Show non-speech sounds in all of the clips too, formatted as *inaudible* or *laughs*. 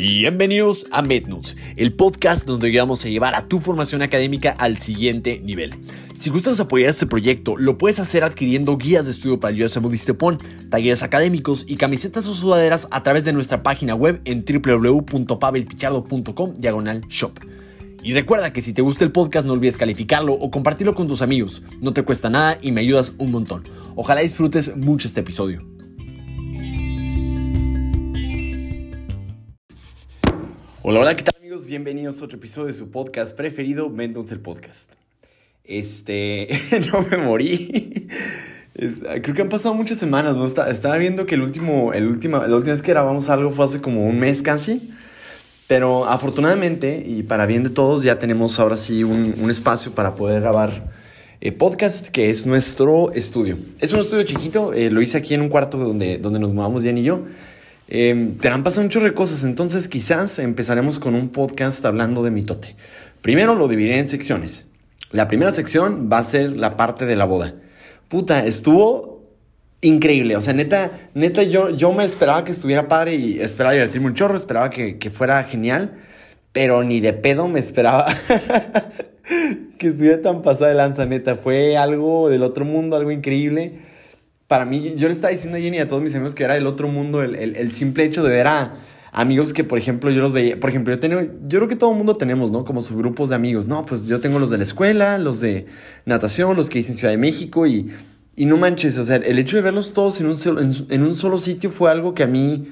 Bienvenidos a MedNotes, el podcast donde vamos a llevar a tu formación académica al siguiente nivel. Si gustas apoyar este proyecto, lo puedes hacer adquiriendo guías de estudio para el US Budistepon, talleres académicos y camisetas o sudaderas a través de nuestra página web en www.pavelpichardo.com diagonal shop. Y recuerda que si te gusta el podcast no olvides calificarlo o compartirlo con tus amigos. No te cuesta nada y me ayudas un montón. Ojalá disfrutes mucho este episodio. Hola, hola, ¿qué tal amigos? Bienvenidos a otro episodio de su podcast preferido, Mendoza el Podcast. Este, *laughs* no me morí. creo que han pasado muchas semanas, ¿no? Estaba viendo que el último, el último, la última vez que grabamos algo fue hace como un mes casi. Pero afortunadamente, y para bien de todos, ya tenemos ahora sí un, un espacio para poder grabar eh, podcast, que es nuestro estudio. Es un estudio chiquito, eh, lo hice aquí en un cuarto donde, donde nos mudamos Jen y yo. Eh, pero han pasado muchas cosas, entonces quizás empezaremos con un podcast hablando de mitote. Primero lo dividiré en secciones. La primera sección va a ser la parte de la boda. Puta, estuvo increíble. O sea, neta, neta, yo, yo me esperaba que estuviera padre y esperaba divertirme un chorro, esperaba que, que fuera genial, pero ni de pedo me esperaba *laughs* que estuviera tan pasada de lanza, neta. Fue algo del otro mundo, algo increíble. Para mí, yo le estaba diciendo a Jenny y a todos mis amigos que era el otro mundo, el, el, el simple hecho de ver a amigos que, por ejemplo, yo los veía, por ejemplo, yo tengo, yo creo que todo el mundo tenemos, ¿no? Como subgrupos de amigos, ¿no? Pues yo tengo los de la escuela, los de natación, los que hice en Ciudad de México y y no manches, o sea, el hecho de verlos todos en un, solo, en, un solo sitio fue algo que a mí,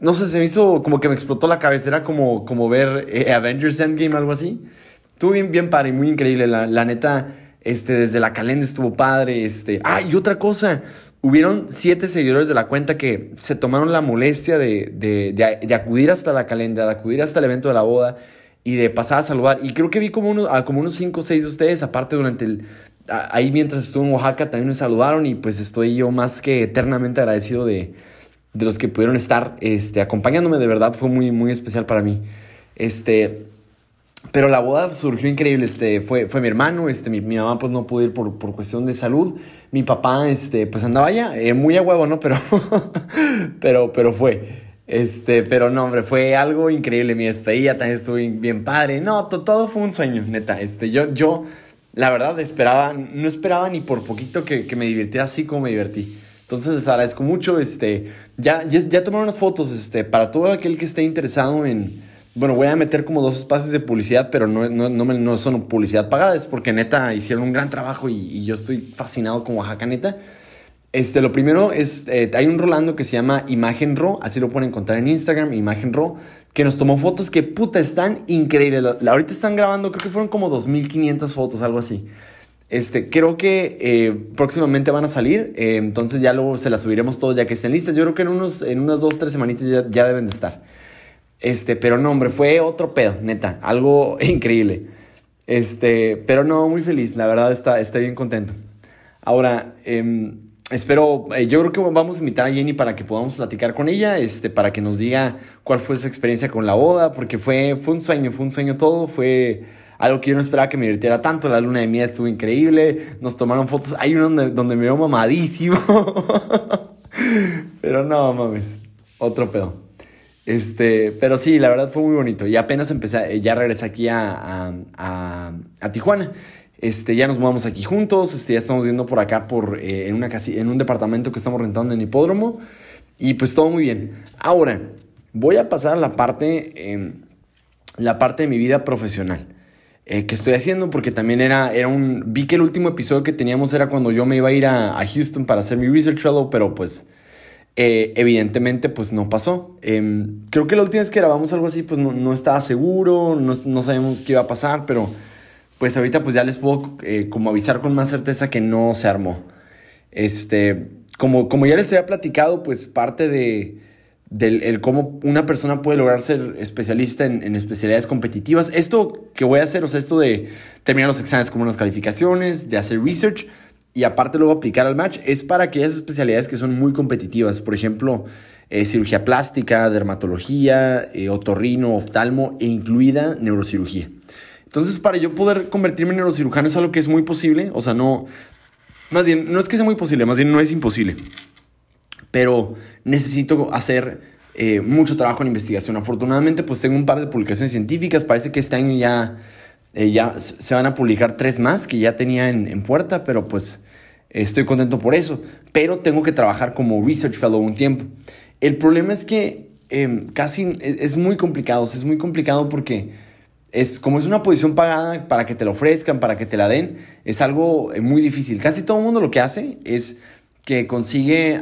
no sé, se me hizo como que me explotó la cabeza. Era como, como ver eh, Avengers Endgame, algo así. Estuvo bien, bien padre, muy increíble. La, la neta, este, desde la calenda estuvo padre. Este. Ah, y otra cosa. Hubieron siete seguidores de la cuenta que se tomaron la molestia de, de, de, acudir hasta la calenda, de acudir hasta el evento de la boda y de pasar a saludar. Y creo que vi como, uno, como unos cinco o seis de ustedes, aparte durante el, ahí mientras estuve en Oaxaca también me saludaron y pues estoy yo más que eternamente agradecido de, de los que pudieron estar este, acompañándome, de verdad fue muy, muy especial para mí. Este, pero la boda surgió increíble, este, fue, fue mi hermano, este, mi, mi mamá pues no pudo ir por, por, cuestión de salud, mi papá este, pues andaba allá, eh, muy a huevo, ¿no? *laughs* Pero, pero, pero fue. Este, pero no, hombre, fue algo increíble. Mi despedida también estuvo bien padre. No, todo fue un sueño, neta. Este, yo, yo, la verdad, esperaba, no esperaba ni por poquito que, que me divirtiera así como me divertí. Entonces les agradezco mucho. Este, ya, ya, ya tomaron unas fotos. Este, para todo aquel que esté interesado en. Bueno, voy a meter como dos espacios de publicidad, pero no, no, no, no son publicidad pagada, es porque neta hicieron un gran trabajo y, yo estoy fascinado con Oaxaca, neta. Este, lo primero es, eh, hay un Rolando que se llama Imagen Ro, así lo pueden encontrar en Instagram, Imagen Ro, que nos tomó fotos que puta están increíbles. Ahorita están grabando, creo que fueron como 2500 fotos, algo así. Este, creo que eh, próximamente van a salir, eh, entonces ya luego se las subiremos todos ya que estén listas. Yo creo que en, unos, en unas dos, tres semanitas ya, ya deben de estar. Este, pero no, hombre, fue otro pedo, neta, algo *laughs* increíble. Este, pero no, muy feliz, la verdad está, está bien contento. Ahora, eh, espero, eh, yo creo que vamos a invitar a Jenny para que podamos platicar con ella, este, para que nos diga cuál fue su experiencia con la boda, porque fue, fue un sueño, fue un sueño todo, fue algo que yo no esperaba que me divirtiera tanto, la luna de miel estuvo increíble, nos tomaron fotos, hay uno donde, donde me veo mamadísimo, *laughs* pero no mames, otro pedo. Este, pero sí, la verdad fue muy bonito. Y apenas empecé, ya regresé aquí a, a, a, Tijuana. Este, ya nos mudamos aquí juntos, este, ya estamos viendo por acá por, eh, en, una casi, en un departamento que estamos rentando en hipódromo y pues todo muy bien. Ahora, voy a pasar a la parte, la parte de mi vida profesional. Eh, que estoy haciendo porque también era, era un... Vi que el último episodio que teníamos era cuando yo me iba a ir a, a Houston para hacer mi Research Fellow, pero pues eh, evidentemente pues no pasó. Em, creo que la última vez que grabamos algo así pues no, no estaba seguro, no, no sabíamos qué iba a pasar, pero pues ahorita pues ya les puedo eh, como avisar con más certeza que no se armó. Este, como, como ya les había platicado, pues parte de del el cómo una persona puede lograr ser especialista en, en, especialidades competitivas. Esto que voy a hacer, o sea, esto de terminar los exámenes como unas calificaciones, de hacer research y aparte luego aplicar al match, es para aquellas especialidades que son muy competitivas. Por ejemplo, eh, cirugía plástica, dermatología, eh, otorrino, oftalmo e incluida neurocirugía. Entonces, para yo poder convertirme en neurocirujano es algo que es muy posible. O sea, no. Más bien, no es que sea muy posible, más bien no es imposible. Pero necesito hacer eh, mucho trabajo en investigación. Afortunadamente, pues tengo un par de publicaciones científicas. Parece que este año ya, eh, ya se van a publicar tres más que ya tenía en, puerta, pero pues estoy contento por eso. Pero tengo que trabajar como Research Fellow un tiempo. El problema es que em, casi es, es, muy complicado. Es muy complicado porque es como es una posición pagada para que te la ofrezcan, para que te la den, es algo eh, muy difícil. Casi todo el mundo lo que hace es que consigue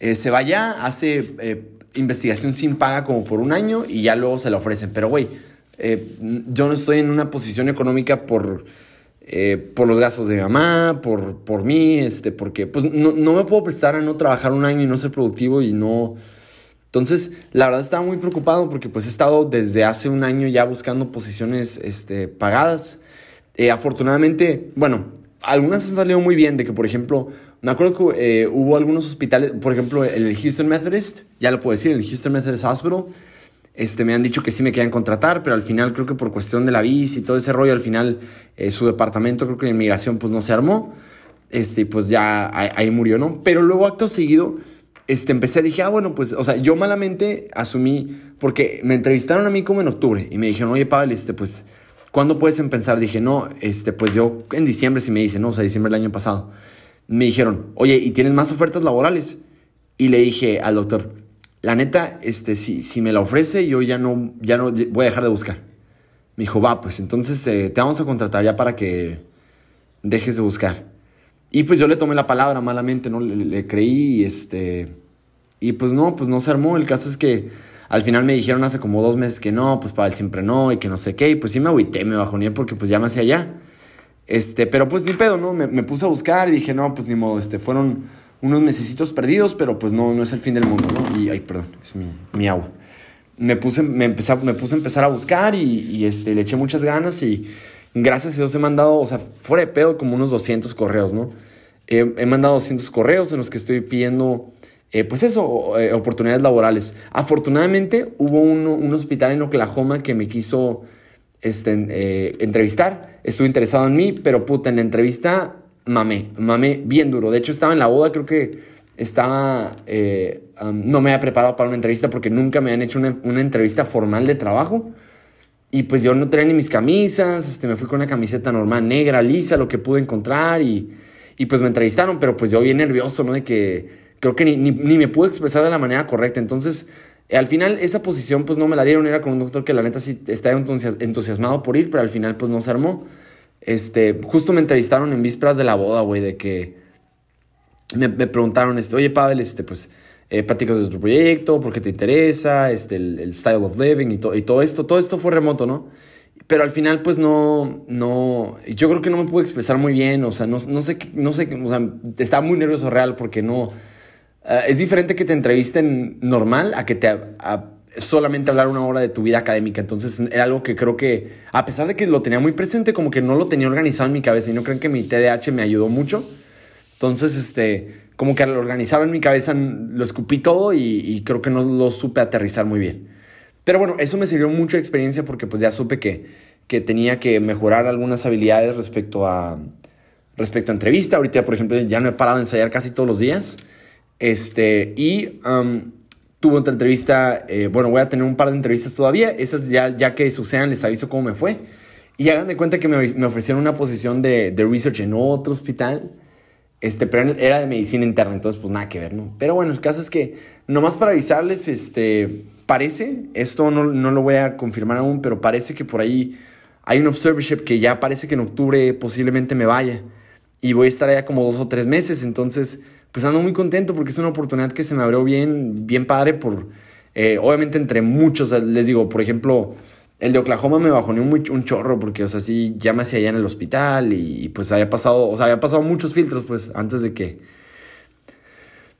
eh, se vaya, hace eh, investigación sin paga como por un año y ya luego se la ofrecen. Pero, güey, eh, yo no estoy en una posición económica por, por los gastos de mi mamá, por, por mí, este, porque pues, no, no, me puedo prestar a no trabajar un año y no ser productivo y no... Entonces, la verdad estaba muy preocupado porque pues he estado desde hace un año ya buscando posiciones este, pagadas. afortunadamente, bueno, algunas han salido muy bien, de que por ejemplo me acuerdo que eh, hubo algunos hospitales, por ejemplo, el Houston Methodist, ya lo puedo decir, el Houston Methodist Hospital, este, me han dicho que sí me querían contratar, pero al final creo que por cuestión de la visa y todo ese rollo, al final eh, su departamento, creo que de inmigración, pues no se armó. Este, pues ya ahí, murió, ¿no? Pero luego, acto seguido, este, empecé, dije, ah, bueno, pues, o sea, yo malamente asumí, porque me entrevistaron a mí como en octubre y me dijeron, oye, Pablo, este, pues, ¿cuándo puedes empezar? Dije, no, este, pues yo en diciembre, si me dicen, no, o sea, diciembre del año pasado me dijeron, oye, ¿y tienes más ofertas laborales? Y le dije al doctor, la neta, este, si, si me la ofrece, yo ya no, ya no voy a dejar de buscar. Me dijo, va, pues entonces eh, te vamos a contratar ya para que dejes de buscar. Y pues yo le tomé la palabra malamente, ¿no? Le, creí y este... Y pues no, pues no se armó. El caso es que al final me dijeron hace como dos meses que no, pues para él siempre no y que no sé qué. Y pues sí me agüité, me bajoné porque pues ya me hacía allá. Este, pero pues ni pedo, ¿no? Me, me, puse a buscar y dije, no, pues ni modo, este, fueron unos mesecitos perdidos, pero pues no, no es el fin del mundo, ¿no? Y, ay, perdón, es mi, mi agua. Me puse, me, empecé, me puse a empezar a buscar y, y, este, le eché muchas ganas y gracias a Dios he mandado, o sea, fuera de pedo, como unos 200 correos, ¿no? He, he mandado 200 correos en los que estoy pidiendo, eh, pues eso, eh, oportunidades laborales. Afortunadamente hubo un, un hospital en Oklahoma que me quiso este, eh, entrevistar. Estuve interesado en mí, pero puta, en la entrevista mamé, mamé bien duro. De hecho, estaba en la boda, creo que estaba, eh, no me había preparado para una entrevista porque nunca me habían hecho una, entrevista formal de trabajo. Y pues yo no tenía ni mis camisas, este, me fui con una camiseta normal, negra, lisa, lo que pude encontrar y, y pues me entrevistaron, pero pues yo bien nervioso, ¿no? De que creo que ni, ni, me pude expresar de la manera correcta. Entonces, al final esa posición pues no me la dieron, era con un doctor que la neta sí está entusiasmado por ir, pero al final pues no se armó. Este, justo me entrevistaron en vísperas de la boda, güey, de que me, me, preguntaron, este, oye Pavel, este, pues, eh, de tu proyecto, por qué te interesa, este, el, style of living y, y todo esto, todo esto fue remoto, ¿no? Pero al final, pues no, no, yo creo que no me pude expresar muy bien, o sea, no, no sé, no sé, o sea, estaba muy nervioso real porque no, Uh, es diferente que te entrevisten normal a que te solamente hablar una hora de tu vida académica. Entonces era algo que creo que, a pesar de que lo tenía muy presente, como que no lo tenía organizado en mi cabeza. Y no creen que mi TDAH me ayudó mucho. Entonces, este, como que al organizarlo en mi cabeza lo escupí todo y, y, creo que no lo supe aterrizar muy bien. Pero bueno, eso me sirvió mucha experiencia porque pues ya supe que, que tenía que mejorar algunas habilidades respecto a, respecto a entrevista. Ahorita, por ejemplo, ya no he parado de ensayar casi todos los días. Este, y tuve otra entrevista, eh, bueno, voy a tener un par de entrevistas todavía, esas ya, ya que sucedan les aviso cómo me fue. Y hagan de cuenta que me, me ofrecieron una posición de, de, research en otro hospital, este, pero era de medicina interna, entonces pues nada que ver, ¿no? Pero bueno, el caso es que, nomás para avisarles, este, parece, esto no, no lo voy a confirmar aún, pero parece que por ahí hay un observership que ya parece que en octubre posiblemente me vaya. Y voy a estar allá como dos o tres meses, entonces pues ando muy contento porque es una oportunidad que se me abrió bien, bien padre por, eh, obviamente entre muchos, les digo, por ejemplo, el de Oklahoma me bajoneó un, un chorro porque, o sea, sí, ya me hacía allá en el hospital y, pues había pasado, o sea, había pasado muchos filtros, pues, antes de que,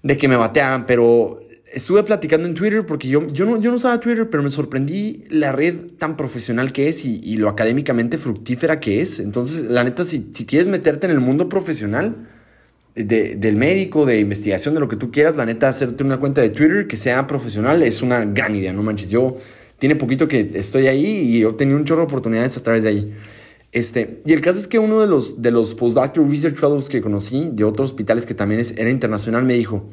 de que me batearan, pero estuve platicando en Twitter porque yo, yo, no, yo no usaba Twitter, pero me sorprendí la red tan profesional que es y, y lo académicamente fructífera que es. Entonces, la neta, si, si quieres meterte en el mundo profesional, de, del médico, de investigación, de lo que tú quieras, la neta, hacerte una cuenta de Twitter que sea profesional es una gran idea, no manches. Yo tiene poquito que estoy ahí y he obtenido un chorro de oportunidades a través de ahí. Este, y el caso es que uno de los, de los postdoctoral research fellows que conocí de otros hospitales que también es, era internacional me dijo,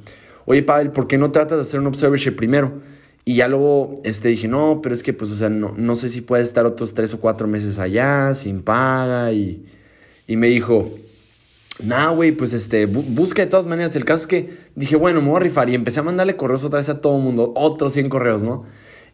oye, Pavel, ¿por qué no tratas de hacer un observership primero? Y ya luego este, dije, no, pero es que, pues, o sea, no, no sé si puedes estar otros tres o cuatro meses allá sin paga. Y, y me dijo, nah, güey, pues, este, busca de todas maneras. El caso es que dije, bueno, me voy a rifar. Y empecé a mandarle correos otra vez a todo el mundo, otros 100 correos, ¿no?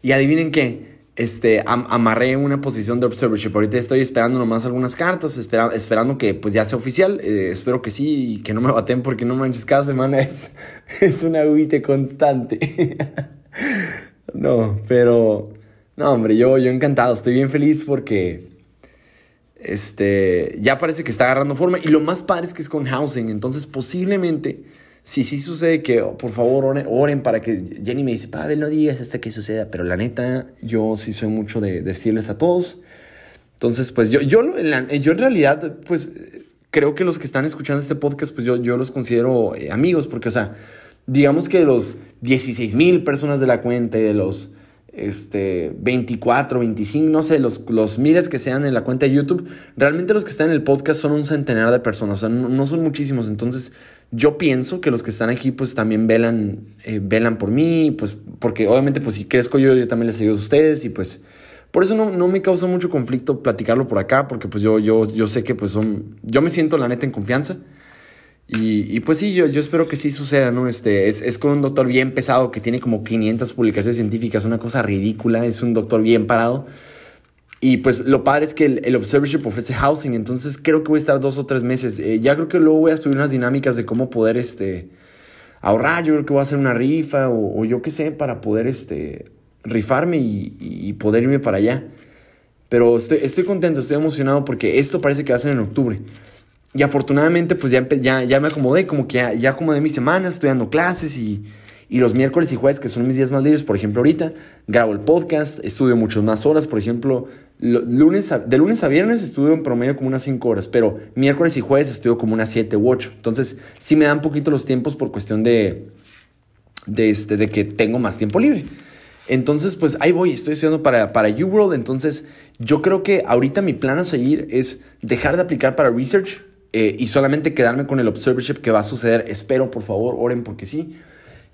Y adivinen qué, este, amarré una posición de observership. Ahorita estoy esperando nomás algunas cartas, esperando que pues ya sea oficial. Eh, espero que sí y que no me baten porque no manches, cada semana es, *laughs* es una agüite constante. *laughs* No, pero... No, hombre, yo, yo encantado, estoy bien feliz porque... Este, ya parece que está agarrando forma y lo más padre es que es con housing, entonces posiblemente, si sí sucede que, oh, por favor, oren, para que Jenny me dice, Pavel, no digas hasta que suceda, pero la neta, yo sí soy mucho de, decirles a todos. Entonces, pues yo, yo, yo en realidad, pues creo que los que están escuchando este podcast, pues yo, yo los considero eh, amigos, porque, o sea, digamos que de los 16 mil personas de la cuenta y de los este, 24, 25, no sé, los, los miles que sean en la cuenta de YouTube, realmente los que están en el podcast son un centenar de personas, o sea, no, son muchísimos. Entonces, yo pienso que los que están aquí, pues también velan, eh, velan por mí, pues, porque obviamente, pues si crezco yo, yo también les ayudo a ustedes y pues. Por eso no, no, me causa mucho conflicto platicarlo por acá, porque pues yo, yo, yo sé que pues son, yo me siento la neta en confianza. Y, pues sí, yo, yo espero que sí suceda, ¿no? Este, es, es, con un doctor bien pesado que tiene como 500 publicaciones científicas, una cosa ridícula, es un doctor bien parado. Y pues lo padre es que el, el observership ofrece housing, entonces creo que voy a estar dos o tres meses. Eh, ya creo que luego voy a subir unas dinámicas de cómo poder este, ahorrar, yo creo que voy a hacer una rifa o, o yo qué sé, para poder este, rifarme y, y, poder irme para allá. Pero estoy, estoy contento, estoy emocionado porque esto parece que va a ser en octubre. Y afortunadamente, pues ya, ya, ya me acomodé, como que ya, ya acomodé mi semana, estoy dando clases y, y los miércoles y jueves, que son mis días más libres, por ejemplo, ahorita grabo el podcast, estudio muchas más horas, por ejemplo, lunes de lunes a viernes estudio en promedio como unas 5 horas, pero miércoles y jueves estudio como unas 7 u 8. Entonces, sí me dan poquito los tiempos por cuestión de, de, este, de que tengo más tiempo libre. Entonces, pues ahí voy, estoy estudiando para, para UWorld. Entonces, yo creo que ahorita mi plan a seguir es dejar de aplicar para research eh, y solamente quedarme con el observership que va a suceder. Espero, por favor, oren porque sí.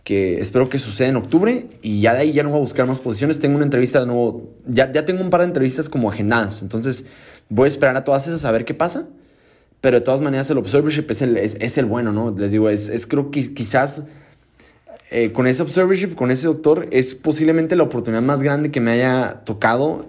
Que espero que suceda en octubre y ya de ahí ya no voy a buscar más posiciones. Tengo una entrevista de nuevo, ya, ya tengo un par de entrevistas como agendadas. Entonces voy a esperar a todas esas a ver qué pasa. Pero de todas maneras el observership es el, es, el bueno, ¿no? Les digo, es, es creo que quizás eh, con ese observership, con ese doctor, es posiblemente la oportunidad más grande que me haya tocado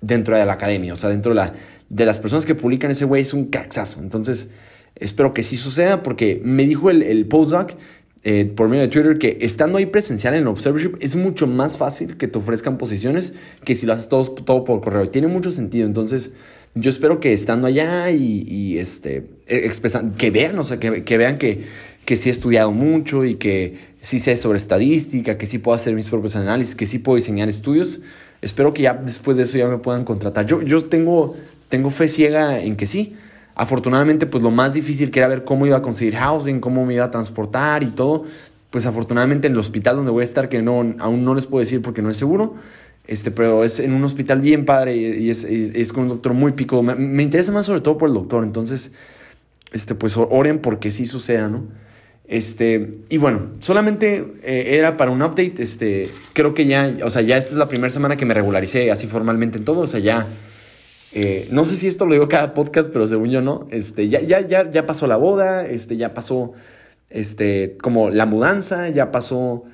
dentro de la academia, o sea, dentro de, la, de las personas que publican ese güey es un cracksazo. Entonces, espero que sí suceda porque me dijo el, el postdoc eh, por medio de Twitter que estando ahí presencial en el Observership es mucho más fácil que te ofrezcan posiciones que si lo haces todo, todo por correo. Tiene mucho sentido. Entonces, yo espero que estando allá y, y este, e, expresan, que vean, o sea, que, que vean que, que sí he estudiado mucho y que sí sé sobre estadística, que sí puedo hacer mis propios análisis, que sí puedo diseñar estudios. Espero que ya después de eso ya me puedan contratar. Yo, yo tengo, tengo fe ciega en que sí. Afortunadamente, pues lo más difícil que era ver cómo iba a conseguir housing, cómo me iba a transportar y todo, pues afortunadamente en el hospital donde voy a estar, que no, aún no les puedo decir porque no es seguro, este, pero es en un hospital bien padre y es, es, con un doctor muy pico. Me, me, interesa más sobre todo por el doctor, entonces, este, pues oren porque sí suceda, ¿no? Este, y bueno, solamente eh, era para un update. Este, creo que ya, o sea, ya esta es la primera semana que me regularicé así formalmente en todo. O sea, ya, eh, no sé si esto lo digo cada podcast, pero según yo no. Este, ya, ya, ya, ya pasó la boda, este, ya pasó, este, como la mudanza, ya pasó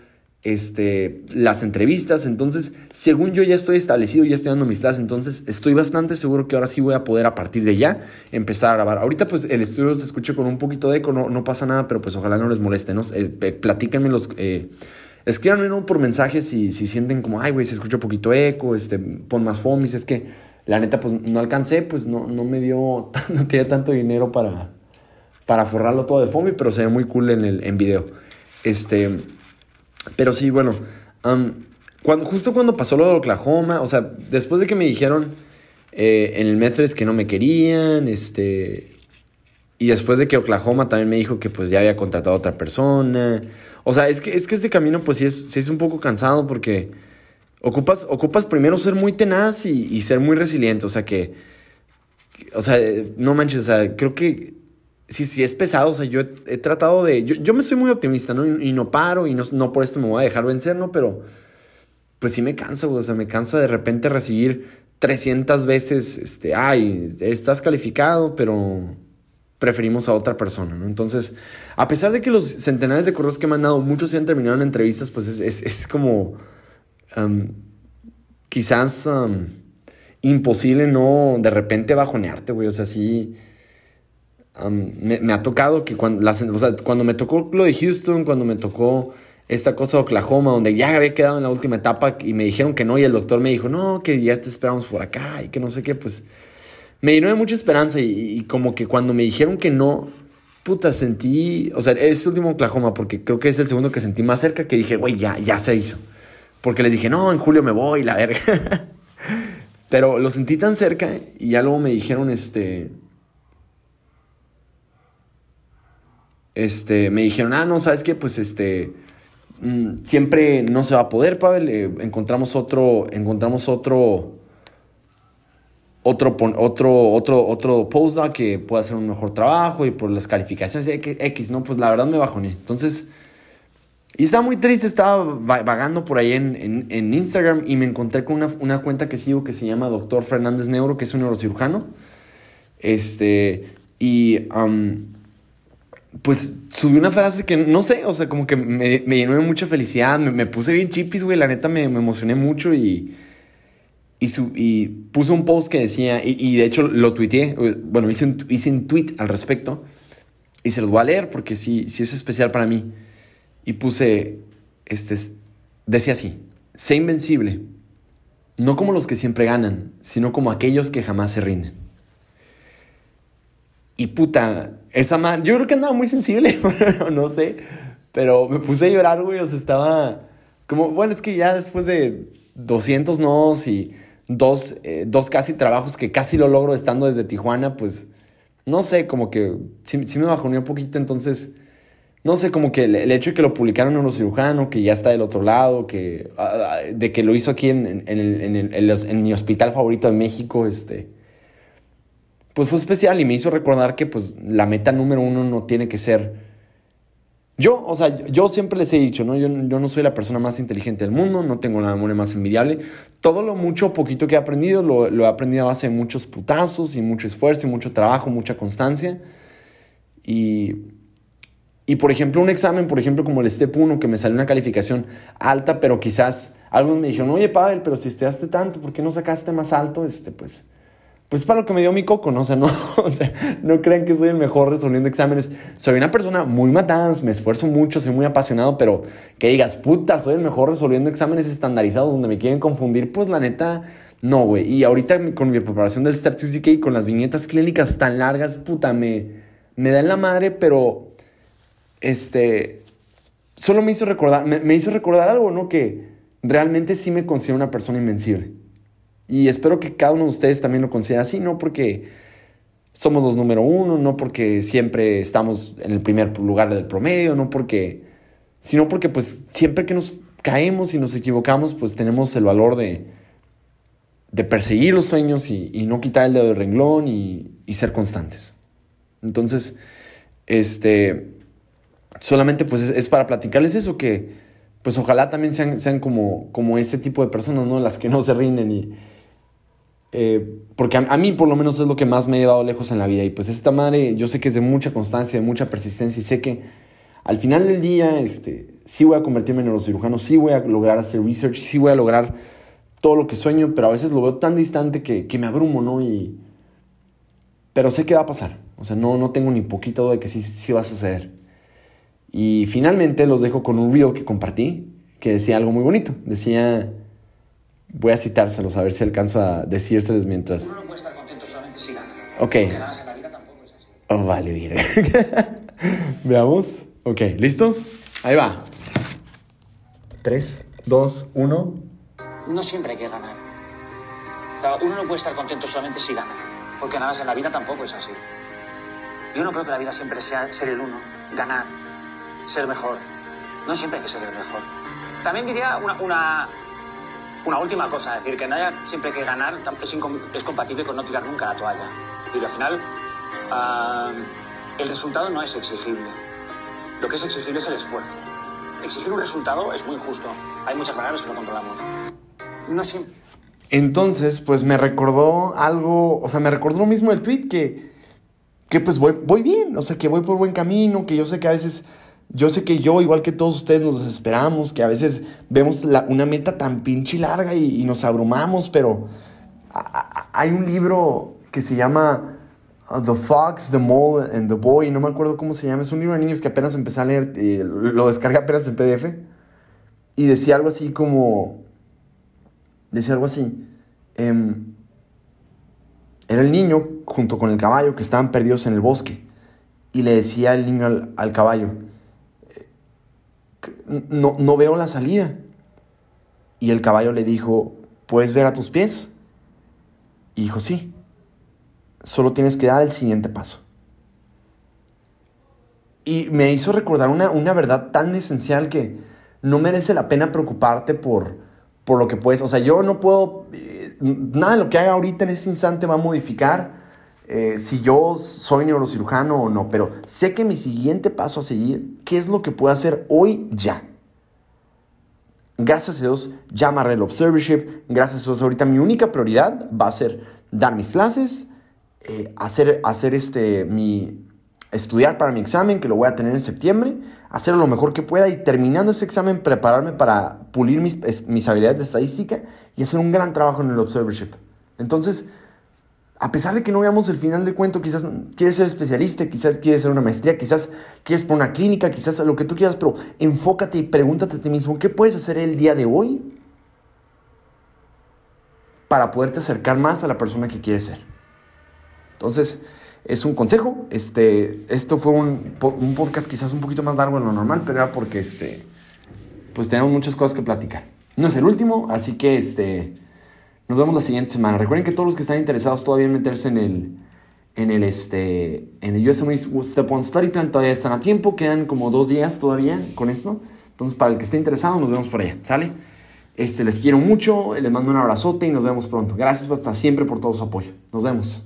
este, las entrevistas. Entonces, según yo ya estoy establecido, ya estoy dando mis clases. Entonces, estoy bastante seguro que ahora sí voy a poder a partir de ya empezar a grabar. Ahorita, pues el estudio se escucha con un poquito de eco, no, no pasa nada, pero pues ojalá no les moleste, ¿no? Eh, platíquenme los. Eh, escríbanme ¿no? por mensajes si, si sienten como, ay, güey, se escucha un poquito eco, este, pon más fomis. Es que la neta, pues no alcancé, pues no, no me dio, *laughs* no tenía tanto dinero para, para forrarlo todo de foamy, pero se ve muy cool en el en video. Este. Pero sí, bueno, cuando, justo cuando pasó lo de Oklahoma, o sea, después de que me dijeron eh, en el Methodist que no me querían, este, y después de que Oklahoma también me dijo que pues ya había contratado a otra persona, o sea, es que, es que este camino pues sí es, sí es un poco cansado porque ocupas, ocupas primero ser muy tenaz y, y ser muy resiliente, o sea que, o sea, no manches, o sea, creo que sí, sí es pesado. O sea, yo he, tratado de. Yo, me soy muy optimista, ¿no? Y, no paro y no, no, por esto me voy a dejar vencer, ¿no? Pero pues sí me cansa, güey. O sea, me cansa de repente recibir 300 veces, este, ay, estás calificado, pero preferimos a otra persona, ¿no? Entonces, a pesar de que los centenares de correos que me han dado, muchos se han terminado en entrevistas, pues es, es, como quizás imposible no de repente bajonearte, güey. O sea, sí me, ha tocado que cuando, cuando me tocó lo de Houston, cuando me tocó esta cosa de Oklahoma, donde ya había quedado en la última etapa y me dijeron que no, y el doctor me dijo, no, que ya te esperamos por acá y que no sé qué, pues me llenó de mucha esperanza y, como que cuando me dijeron que no, puta, sentí, o sea, es último Oklahoma, porque creo que es el segundo que sentí más cerca, que dije, güey, ya, ya se hizo. Porque les dije, no, en julio me voy, la verga. *laughs* Pero lo sentí tan cerca y ya luego me dijeron, este, este, me dijeron, ah, no, ¿sabes qué? Pues este, mm, siempre no se va a poder, Pavel, eh, encontramos otro, encontramos otro, otro, otro, otro, otro que pueda hacer un mejor trabajo y por las calificaciones X, ¿no? Pues la verdad me bajoné. Entonces, y estaba muy triste, estaba vagando por ahí en, en, Instagram y me encontré con una, una, cuenta que sigo que se llama Doctor Fernández Neuro, que es un neurocirujano. Este, y pues subí una frase que no sé, o sea, como que me, llenó de mucha felicidad, me, puse bien chipis, güey, la neta me, emocioné mucho y, y, y, puse un post que decía, y, de hecho lo tuiteé, bueno, hice un, hice un tweet al respecto y se los voy a leer porque sí, sí es especial para mí. Y puse, este, decía así, sé invencible, no como los que siempre ganan, sino como aquellos que jamás se rinden. Y puta, esa man, yo creo que andaba muy sensible, *laughs* no sé, pero me puse a llorar, güey, o sea, estaba como, bueno, es que ya después de 200 nos y dos, eh, dos casi trabajos que casi lo logro estando desde Tijuana, pues, no sé, como que sí, me bajoneó un poquito, entonces, no sé, como que el, hecho de que lo publicaron en los cirujanos, que ya está del otro lado, que, ah, ah, de que lo hizo aquí en, en, en, en mi hospital favorito de México, este pues fue especial y me hizo recordar que pues la meta número uno no tiene que ser yo, o sea, yo siempre les he dicho, ¿no? Yo, yo no soy la persona más inteligente del mundo, no tengo la memoria más envidiable. Todo lo mucho poquito que he aprendido, lo, lo, he aprendido a base de muchos putazos y mucho esfuerzo y mucho trabajo, mucha constancia. Y, y por ejemplo, un examen, por ejemplo, como el STEP 1, que me salió una calificación alta, pero quizás algunos me dijeron, oye, Pavel, pero si estudiaste tanto, ¿por qué no sacaste más alto? Este, pues pues para lo que me dio mi coco, ¿no? O sea, no, *laughs* o sea, no crean que soy el mejor resolviendo exámenes. Soy una persona muy matada, me esfuerzo mucho, soy muy apasionado, pero que digas, puta, soy el mejor resolviendo exámenes estandarizados donde me quieren confundir, pues la neta, no, güey. Y ahorita con mi preparación del Step 2 y con las viñetas clínicas tan largas, puta, me, me da en la madre, pero, este, solo me hizo recordar, me, me hizo recordar algo, ¿no? Que realmente sí me considero una persona invencible. Y espero que cada uno de ustedes también lo considere así, no porque somos los número uno, no porque siempre estamos en el primer lugar del promedio, no porque, sino porque pues siempre que nos caemos y nos equivocamos, pues tenemos el valor de, de perseguir los sueños y, no quitar el dedo del renglón y, ser constantes. Entonces, este, solamente pues es, para platicarles eso, que pues ojalá también sean, sean como, como ese tipo de personas, ¿no? Las que no se rinden y, eh, porque a, mí por lo menos es lo que más me ha llevado lejos en la vida. Y pues esta madre yo sé que es de mucha constancia, de mucha persistencia y sé que al final del día este, sí voy a convertirme en neurocirujano, sí voy a lograr hacer research, sí voy a lograr todo lo que sueño, pero a veces lo veo tan distante que, que me abrumo, ¿no? Y, pero sé que va a pasar. O sea, no, no tengo ni poquito duda de que sí, sí va a suceder. Y finalmente los dejo con un reel que compartí que decía algo muy bonito. Decía Voy a citárselos a ver si alcanzo a decírselos mientras. Uno no puede estar contento solamente si gana. Ok. ganas en la vida tampoco es así. Oh, vale, bien. *laughs* Veamos. Ok, ¿listos? Ahí va. 3, 2, 1. No siempre hay que ganar. O sea, uno no puede estar contento solamente si gana. Porque nada en la vida tampoco es así. Yo no creo que la vida siempre sea ser el uno, ganar, ser mejor. No siempre hay que ser el mejor. También diría una, una una última cosa, decir, que no haya siempre que ganar es, compatible con no tirar nunca la toalla. Es decir, al final, el resultado no es exigible. Lo que es exigible es el esfuerzo. Exigir un resultado es muy injusto. Hay muchas variables que no controlamos. No siempre. Entonces, pues me recordó algo, o sea, me recordó lo mismo el tweet que, que pues voy, voy bien, o sea, que voy por buen camino, que yo sé que a veces, yo sé que yo, igual que todos ustedes, nos desesperamos, que a veces vemos una meta tan pinche larga y, nos abrumamos, pero hay un libro que se llama uh, The Fox, The Mole and the Boy, no me acuerdo cómo se llama, es un libro de niños que apenas empecé a leer, lo descargué apenas en PDF, y decía algo así como decía algo así. Em, era el niño junto con el caballo que estaban perdidos en el bosque. Y le decía el niño al, caballo, no, no veo la salida. Y el caballo le dijo, ¿puedes ver a tus pies? Y dijo, sí, solo tienes que dar el siguiente paso. Y me hizo recordar una, una verdad tan esencial que no merece la pena preocuparte por, por lo que puedes. O sea, yo no puedo. Eh, nada de lo que haga ahorita en ese instante va a modificar eh, si yo soy neurocirujano o no. Pero sé que mi siguiente paso a seguir, ¿qué es lo que puedo hacer hoy ya? Gracias a Dios, ya amarré el observership. Gracias a Dios, ahorita mi única prioridad va a ser dar mis clases, eh, hacer, hacer este, mi, estudiar para mi examen, que lo voy a tener en septiembre, hacer lo mejor que pueda y terminando ese examen prepararme para pulir mis, mis habilidades de estadística y hacer un gran trabajo en el observership. Entonces, a pesar de que no veamos el final del cuento, quizás quieres ser especialista, quizás quieres hacer una maestría, quizás quieres por una clínica, quizás lo que tú quieras, pero enfócate y pregúntate a ti mismo, ¿qué puedes hacer el día de hoy para poderte acercar más a la persona que quieres ser? Entonces, es un consejo. Este, esto fue un, podcast quizás un poquito más largo de lo normal, pero era porque este, pues tenemos muchas cosas que platicar. No es el último, así que este, nos vemos la siguiente semana. Recuerden que todos los que están interesados todavía en meterse en el, en el, este, en el Step One Study Plan todavía están a tiempo. Quedan como dos días todavía con esto. Entonces, para el que esté interesado, nos vemos por allá. ¿Sale? Este, les quiero mucho, les mando un abrazote y nos vemos pronto. Gracias hasta siempre por todo su apoyo. Nos vemos.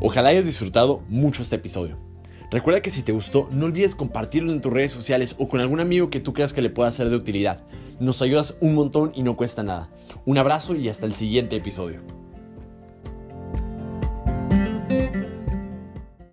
Ojalá hayas disfrutado mucho este episodio. Recuerda que si te gustó, no olvides compartirlo en tus redes sociales o con algún amigo que tú creas que le pueda ser de utilidad. Nos ayudas un montón y no cuesta nada. Un abrazo y hasta el siguiente episodio.